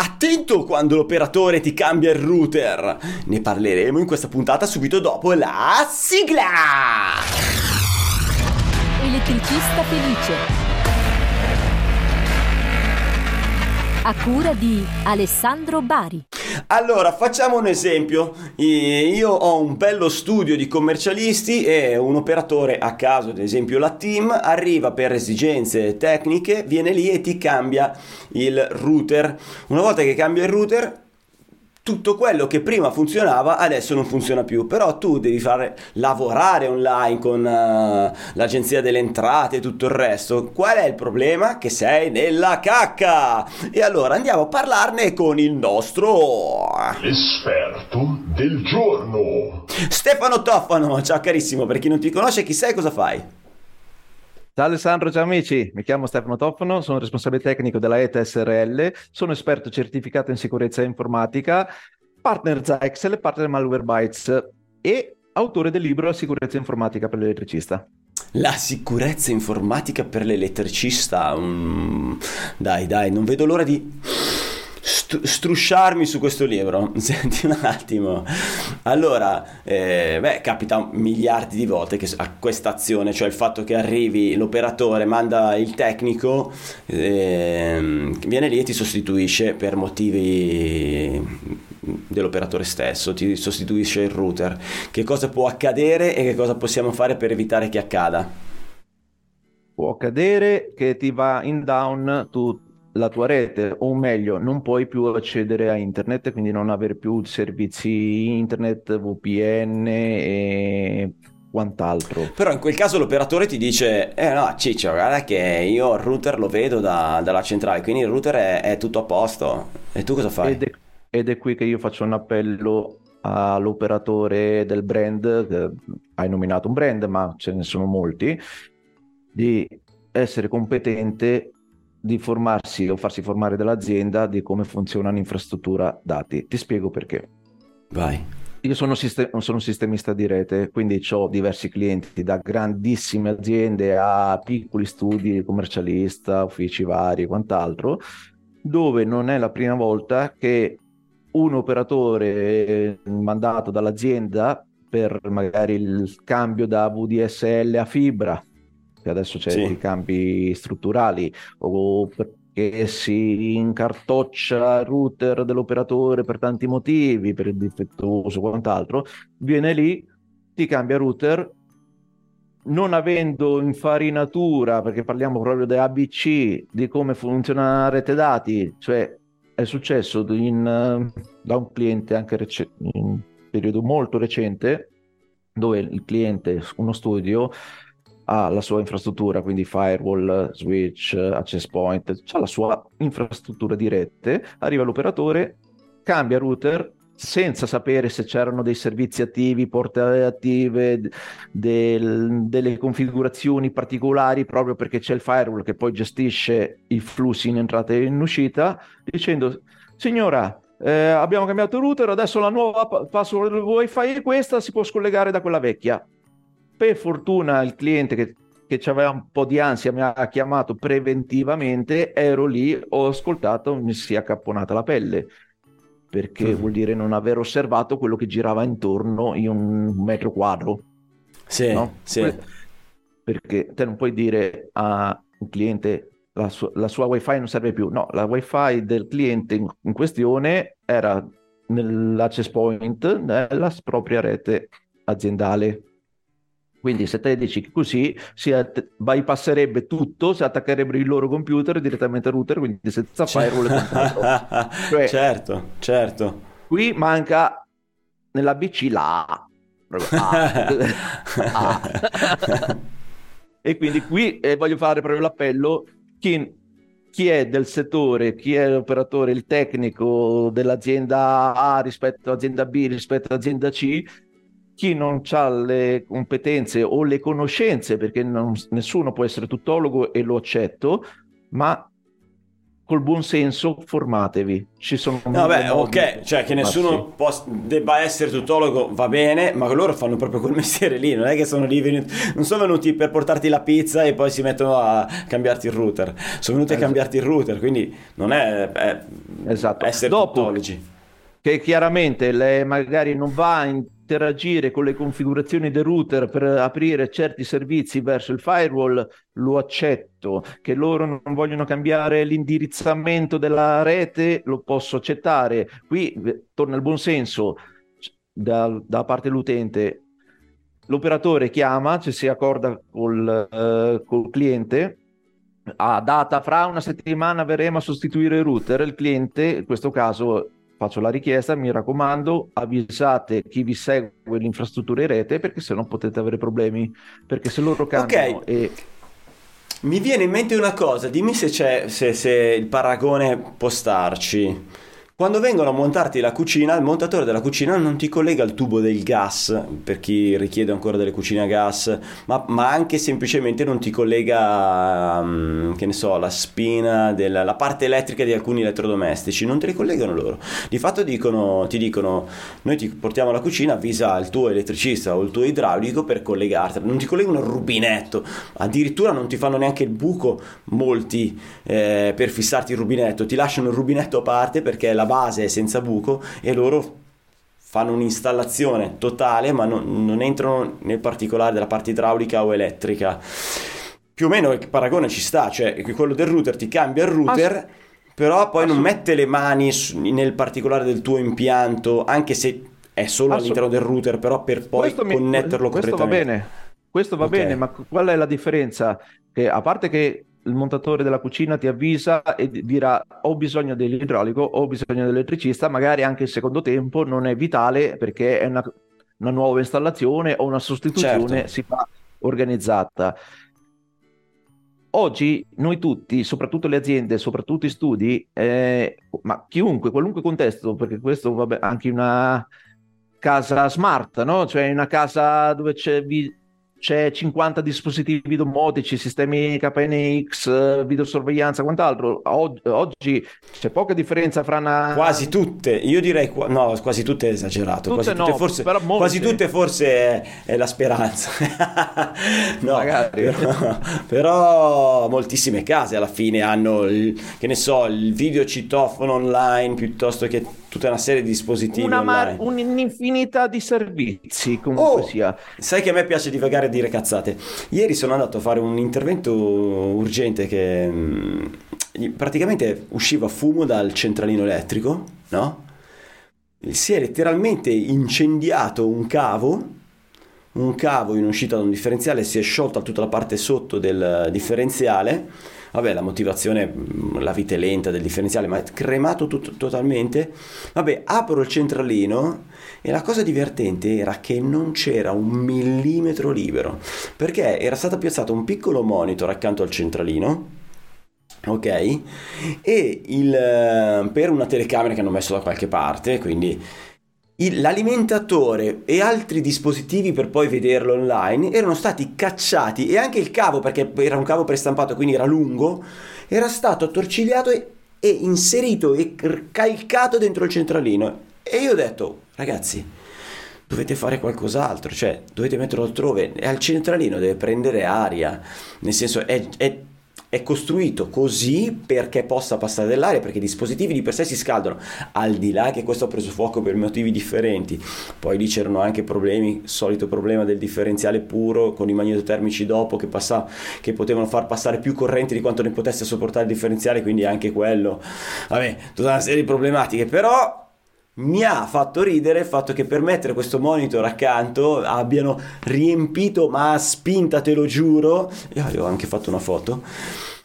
Attento quando l'operatore ti cambia il router. Ne parleremo in questa puntata subito dopo la sigla. Elettricista felice. A cura di Alessandro Bari. Allora, facciamo un esempio. Io ho un bello studio di commercialisti e un operatore a caso, ad esempio la team, arriva per esigenze tecniche, viene lì e ti cambia il router. Una volta che cambia il router, tutto quello che prima funzionava adesso non funziona più, però tu devi fare lavorare online con uh, l'agenzia delle entrate e tutto il resto. Qual è il problema? Che sei nella cacca! E allora andiamo a parlarne con il nostro esperto del giorno. Stefano Toffano, ciao carissimo, per chi non ti conosce chi sei e cosa fai? Ciao Alessandro, ciao amici, mi chiamo Stefano Toffano, sono responsabile tecnico della ETA SRL, sono esperto certificato in sicurezza informatica, partner Zyxel e partner Malwarebytes e autore del libro La sicurezza informatica per l'elettricista. La sicurezza informatica per l'elettricista, mm, dai dai, non vedo l'ora di st- strusciarmi su questo libro. Senti un attimo. Allora, eh, beh, capita miliardi di volte che a questa azione, cioè il fatto che arrivi l'operatore, manda il tecnico, eh, viene lì e ti sostituisce per motivi dell'operatore stesso, ti sostituisce il router. Che cosa può accadere e che cosa possiamo fare per evitare che accada? Può accadere che ti va in down, tu la tua rete, o meglio, non puoi più accedere a internet, quindi non avere più servizi internet, VPN e quant'altro. Però in quel caso l'operatore ti dice, eh no, Ciccio, guarda che io il router lo vedo da, dalla centrale, quindi il router è, è, tutto a posto. E tu cosa fai? Ed è, ed è qui che io faccio un appello all'operatore del brand, hai nominato un brand, ma ce ne sono molti, di essere competente di formarsi o farsi formare dall'azienda di come funziona un'infrastruttura dati. Ti spiego perché. Vai. Io sono, sistem- sono un sistemista di rete, quindi ho diversi clienti, da grandissime aziende a piccoli studi, commercialista, uffici vari e quant'altro, dove non è la prima volta che un operatore mandato dall'azienda per magari il cambio da VDSL a fibra che adesso c'è sì. i cambi strutturali, o perché si incartoccia il router dell'operatore per tanti motivi, per il difettoso o quant'altro, viene lì, ti cambia router, non avendo infarinatura, perché parliamo proprio di ABC, di come funziona la rete dati, cioè è successo in, da un cliente anche rec- in un periodo molto recente, dove il cliente, uno studio, ha la sua infrastruttura, quindi firewall, switch, access point, ha la sua infrastruttura di rete, arriva l'operatore, cambia router senza sapere se c'erano dei servizi attivi, porte attive, del, delle configurazioni particolari, proprio perché c'è il firewall che poi gestisce i flussi in entrata e in uscita, dicendo, signora, eh, abbiamo cambiato router, adesso la nuova password wifi è questa, si può scollegare da quella vecchia. Per fortuna il cliente che, che aveva un po' di ansia mi ha chiamato preventivamente, ero lì, ho ascoltato, mi si è accapponata la pelle perché vuol dire non aver osservato quello che girava intorno in un metro quadro. Sì, no? sì. Perché te non puoi dire a un cliente la, su- la sua wifi non serve più. No, la wifi del cliente in, in questione era nell'access point nella propria rete aziendale. Quindi se te dici così si att- bypasserebbe tutto, si attaccherebbero il loro computer direttamente al router, quindi senza firewall. cioè, certo, certo. Qui manca nella BC la A. A. e quindi qui eh, voglio fare proprio l'appello, chi, chi è del settore, chi è l'operatore, il tecnico dell'azienda A rispetto all'azienda B rispetto all'azienda C, chi non ha le competenze o le conoscenze, perché non, nessuno può essere tuttologo e lo accetto, ma col buon senso formatevi. Ci sono Vabbè, ok, cioè che nessuno possa, debba essere tutologo va bene, ma loro fanno proprio quel mestiere lì, non è che sono lì venuti, non sono venuti per portarti la pizza e poi si mettono a cambiarti il router, sono venuti esatto. a cambiarti il router, quindi non è, è esatto. essere Dopo, tutologi. Che chiaramente le, magari non va in interagire con le configurazioni del router per aprire certi servizi verso il firewall, lo accetto. Che loro non vogliono cambiare l'indirizzamento della rete, lo posso accettare. Qui eh, torna il buon senso da, da parte dell'utente. L'operatore chiama, ci si accorda col, uh, col cliente, a data fra una settimana verremo a sostituire il router, il cliente, in questo caso faccio la richiesta, mi raccomando, avvisate chi vi segue l'infrastruttura in rete perché se no potete avere problemi, perché se loro cambiano okay. e... Mi viene in mente una cosa, dimmi se, se, se il paragone può starci. Quando vengono a montarti la cucina, il montatore della cucina non ti collega al tubo del gas, per chi richiede ancora delle cucine a gas, ma, ma anche semplicemente non ti collega, um, che ne so, la spina, della, la parte elettrica di alcuni elettrodomestici, non te li collegano loro. Di fatto dicono, ti dicono, noi ti portiamo la cucina, avvisa il tuo elettricista o il tuo idraulico per collegarti, non ti collegano il rubinetto, addirittura non ti fanno neanche il buco molti eh, per fissarti il rubinetto, ti lasciano il rubinetto a parte perché la base è senza buco e loro fanno un'installazione totale ma non, non entrano nel particolare della parte idraulica o elettrica. Più o meno il paragone ci sta, cioè quello del router ti cambia il router, Ass- però poi non mette le mani nel particolare del tuo impianto, anche se è solo Ass- all'interno del router, però per poi questo connetterlo mi, questo correttamente. Va bene. Questo va okay. bene, ma qual è la differenza? Che a parte che il montatore della cucina ti avvisa e dirà ho bisogno dell'idraulico, ho bisogno dell'elettricista, magari anche il secondo tempo non è vitale perché è una, una nuova installazione o una sostituzione certo. si fa organizzata. Oggi noi tutti, soprattutto le aziende, soprattutto i studi, eh, ma chiunque, qualunque contesto, perché questo vabbè, anche una casa smart, no? cioè una casa dove c'è vi- c'è 50 dispositivi domotici, sistemi KNX, videosorveglianza, quant'altro. Oggi c'è poca differenza fra una... Quasi tutte, io direi, no, quasi tutte è esagerato, tutte quasi, tutte no, forse, quasi tutte forse è, è la speranza. no, Magari. Però, però, moltissime case alla fine hanno, il, che ne so, il videocitofono online piuttosto che tutta una serie di dispositivi una mar- un'infinità di servizi comunque oh, sia. sai che a me piace divagare a dire cazzate. Ieri sono andato a fare un intervento urgente che mh, mm, praticamente usciva fumo dal centralino elettrico no? si è letteralmente incendiato un cavo un cavo in uscita da un differenziale si è sciolta tutta la parte sotto del differenziale vabbè la motivazione, mm, la vita è lenta del differenziale, ma è cremato tutto, totalmente, vabbè apro il centralino e la cosa divertente era che non c'era un millimetro libero, perché era stato piazzato un piccolo monitor accanto al centralino, ok? E il, eh, per una telecamera che hanno messo da qualche parte, quindi l'alimentatore e altri dispositivi per poi vederlo online erano stati cacciati e anche il cavo, perché era un cavo prestampato, quindi era lungo, era stato attorcigliato e, e inserito e calcato dentro il centralino. E io ho detto, ragazzi, dovete fare qualcos'altro, cioè dovete metterlo altrove. E al centralino deve prendere aria, nel senso è, è è costruito così perché possa passare dell'aria, perché i dispositivi di per sé si scaldano, al di là che questo ha preso fuoco per motivi differenti. Poi lì c'erano anche problemi, solito problema del differenziale puro con i magnetotermici dopo che, passa, che potevano far passare più corrente di quanto ne potesse sopportare il differenziale, quindi anche quello. Vabbè, tutta una serie di problematiche, però mi ha fatto ridere il fatto che per mettere questo monitor accanto abbiano riempito, ma a spinta te lo giuro, io ho anche fatto una foto,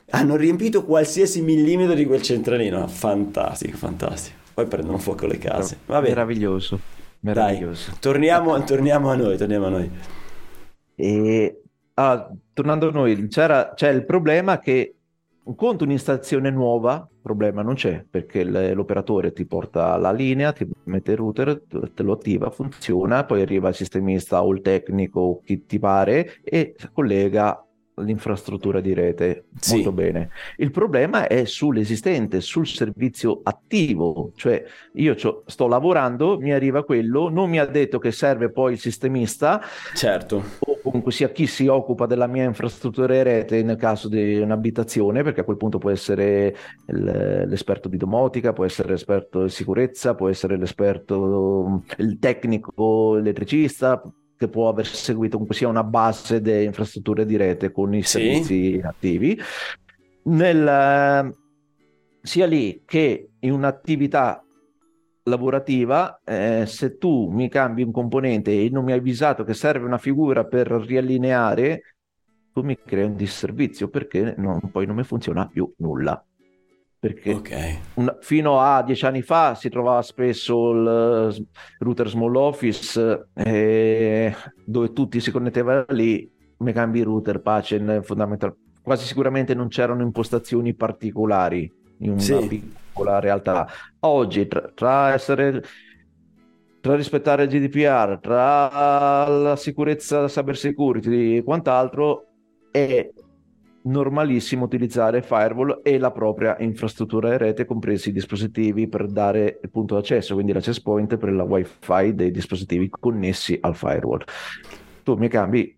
hanno riempito qualsiasi millimetro di quel centralino, fantastico, fantastico. Poi prendono fuoco le case. Vabbè. Meraviglioso, meraviglioso. Dai, torniamo, torniamo, a noi, torniamo a noi. E, ah, tornando a noi, c'era, c'è il problema che un conto un'installazione nuova, problema non c'è perché l'operatore ti porta la linea, ti mette il router, te lo attiva, funziona, poi arriva il sistemista o il tecnico, chi ti pare, e collega l'infrastruttura di rete Sì. molto bene. Il problema è sull'esistente, sul servizio attivo, cioè io sto lavorando, mi arriva quello, non mi ha detto che serve poi il sistemista Certo. o comunque sia chi si occupa della mia infrastruttura di rete nel caso di un'abitazione, perché a quel punto può essere l'esperto di domotica, può essere l'esperto di sicurezza, può essere l'esperto, il tecnico elettricista, che può aver seguito comunque sia una base di infrastrutture di rete con i Sì. servizi attivi. Nel, sia lì che in un'attività lavorativa, eh, se tu mi cambi un componente e non mi hai avvisato che serve una figura per riallineare, tu mi crei un disservizio perché non- poi non mi funziona più nulla. Perché Ok. un- fino a dieci anni fa si trovava spesso il router small office eh, dove tutti si connettevano lì, mi cambi router, pace, fundamental- quasi sicuramente non c'erano impostazioni particolari in una Sì. piccola realtà. Oggi tra, tra essere tra rispettare il GDPR, tra la sicurezza, la cyber security e quant'altro, è normalissimo utilizzare firewall e la propria infrastruttura di rete, compresi i dispositivi per dare il punto d'accesso, quindi l'access point per la wifi dei dispositivi connessi al firewall. Tu mi cambi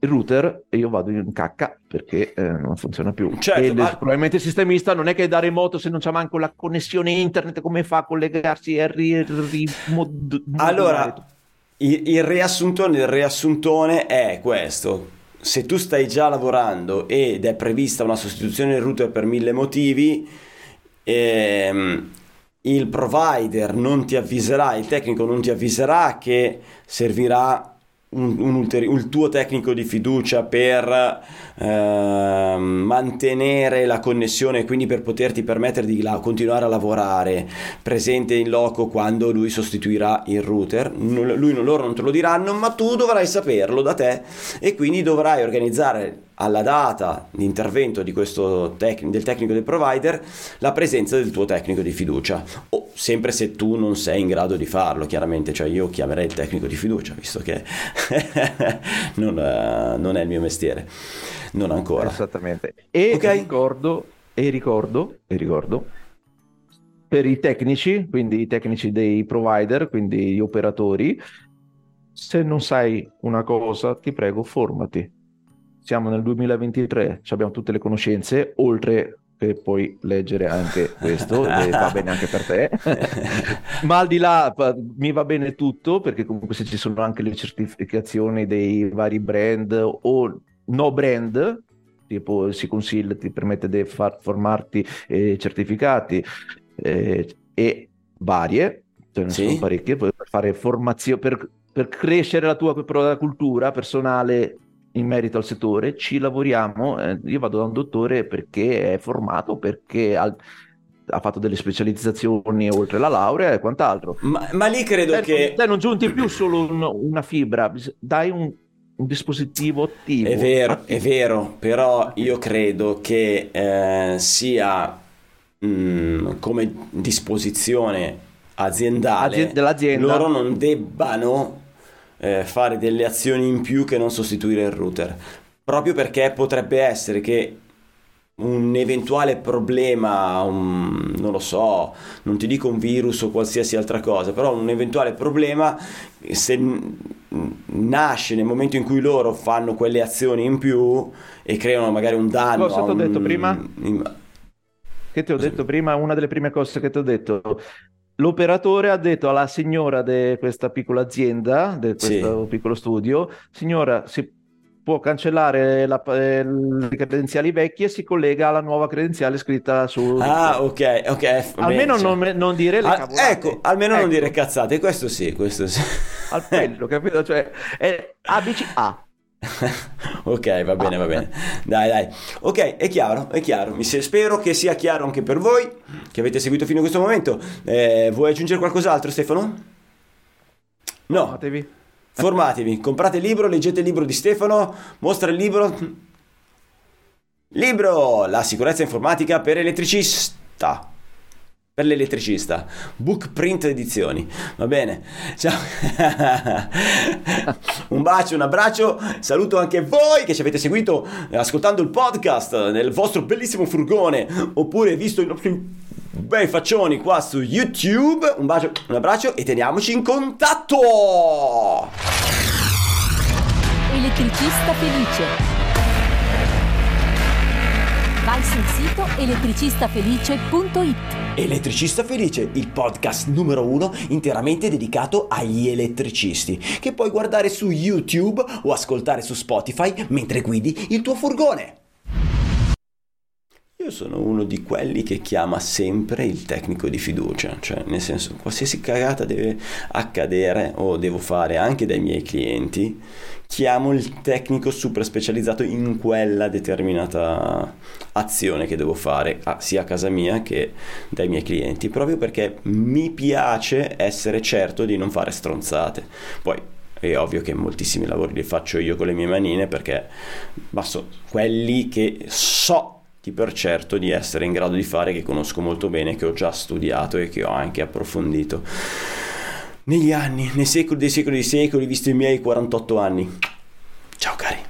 il router e io vado in cacca perché eh, non funziona più. Certo, e ma- probabilmente il sistemista non è che da remoto se non c'è manco la connessione internet come fa a collegarsi e ri- ri- mod- Allora, il, il riassuntone del riassuntone è questo. Se tu stai già lavorando ed è prevista una sostituzione del router per mille motivi, ehm, il provider non ti avviserà, il tecnico non ti avviserà che servirà un, un ulteri- il tuo tecnico di fiducia per ehm, mantenere la connessione e quindi per poterti permettere di la- continuare a lavorare presente in loco quando lui sostituirà il router. Non- lui, loro non te lo diranno, ma tu dovrai saperlo da te e quindi dovrai organizzare alla data di intervento di questo tec- del tecnico del provider la presenza del tuo tecnico di fiducia. O sempre se tu non sei in grado di farlo, chiaramente, cioè io chiamerei il tecnico di fiducia, visto che non, eh, non è il mio mestiere, non ancora. Esattamente. E Ok. ricordo, e ricordo, e ricordo, per i tecnici, quindi i tecnici dei provider, quindi gli operatori, se non sai una cosa, ti prego, formati. Siamo nel 2023, ci abbiamo tutte le conoscenze, oltre che puoi leggere anche questo, e va bene anche per te. Ma al di là mi va bene tutto, perché comunque se ci sono anche le certificazioni dei vari brand o no brand, tipo si consiglia, ti permette di far formarti eh, certificati eh, e varie, ce ne Sì. sono parecchie, per fare formazione, per, per crescere la tua cultura personale in merito al settore, ci lavoriamo. eh, io vado da un dottore perché è formato, perché ha, ha fatto delle specializzazioni oltre la laurea e quant'altro. Ma, ma lì credo Te, che... te non giunti più solo un- una fibra, dai un, un dispositivo attivo. È vero, attivo. è vero, però io credo che eh, sia mm, come disposizione aziendale Azi- dell'azienda. loro non debbano eh, fare delle azioni in più che non sostituire il router, proprio perché potrebbe essere che un eventuale problema, un- non lo so, non ti dico un virus o qualsiasi altra cosa, però un eventuale problema se nasce nel momento in cui loro fanno quelle azioni in più e creano magari un danno. Cosa ti ho detto prima? in- Che ti ho detto prima, una delle prime cose che ti ho detto. L'operatore ha detto alla signora di questa piccola azienda, di Sì. questo piccolo studio, signora, si può cancellare la- eh, le credenziali vecchie e si collega alla nuova credenziale scritta su... Ah, ok, ok. Almeno non, non dire le Ah, cavolate. ecco, almeno non Ecco, dire cazzate, questo sì, questo sì. Al pello, capito? Cioè, è ABCA. ok, va bene, va bene. Dai, dai. Ok, è chiaro, è chiaro. Mi spero che sia chiaro anche per voi che avete seguito fino a questo momento. Eh, vuoi aggiungere qualcos'altro, Stefano? No, Formatevi. formatevi, comprate il libro, leggete il libro di Stefano, mostra il libro. Libro La sicurezza informatica per elettricista. Per l'elettricista. Book Print Edizioni. Va bene. Ciao. un bacio, un abbraccio. Saluto anche voi che ci avete seguito ascoltando il podcast nel vostro bellissimo furgone oppure visto i nostri bei faccioni qua su YouTube. Un bacio, un abbraccio e teniamoci in contatto. Elettricista felice. Vai sul sito elettricistafelice.it. Elettricista Felice, il podcast numero uno interamente dedicato agli elettricisti, che puoi guardare su YouTube o ascoltare su Spotify mentre guidi il tuo furgone. Io sono uno di quelli che chiama sempre il tecnico di fiducia, cioè nel senso qualsiasi cagata deve accadere o devo fare anche dai miei clienti, chiamo il tecnico super specializzato in quella determinata azione che devo fare sia a casa mia che dai miei clienti, proprio perché mi piace essere certo di non fare stronzate. Poi è ovvio che moltissimi lavori li faccio io con le mie manine perché basta quelli che so per certo di essere in grado di fare, che conosco molto bene, che ho già studiato e che ho anche approfondito negli anni, nei secoli dei secoli dei secoli, visto i miei 48 anni. Ciao cari.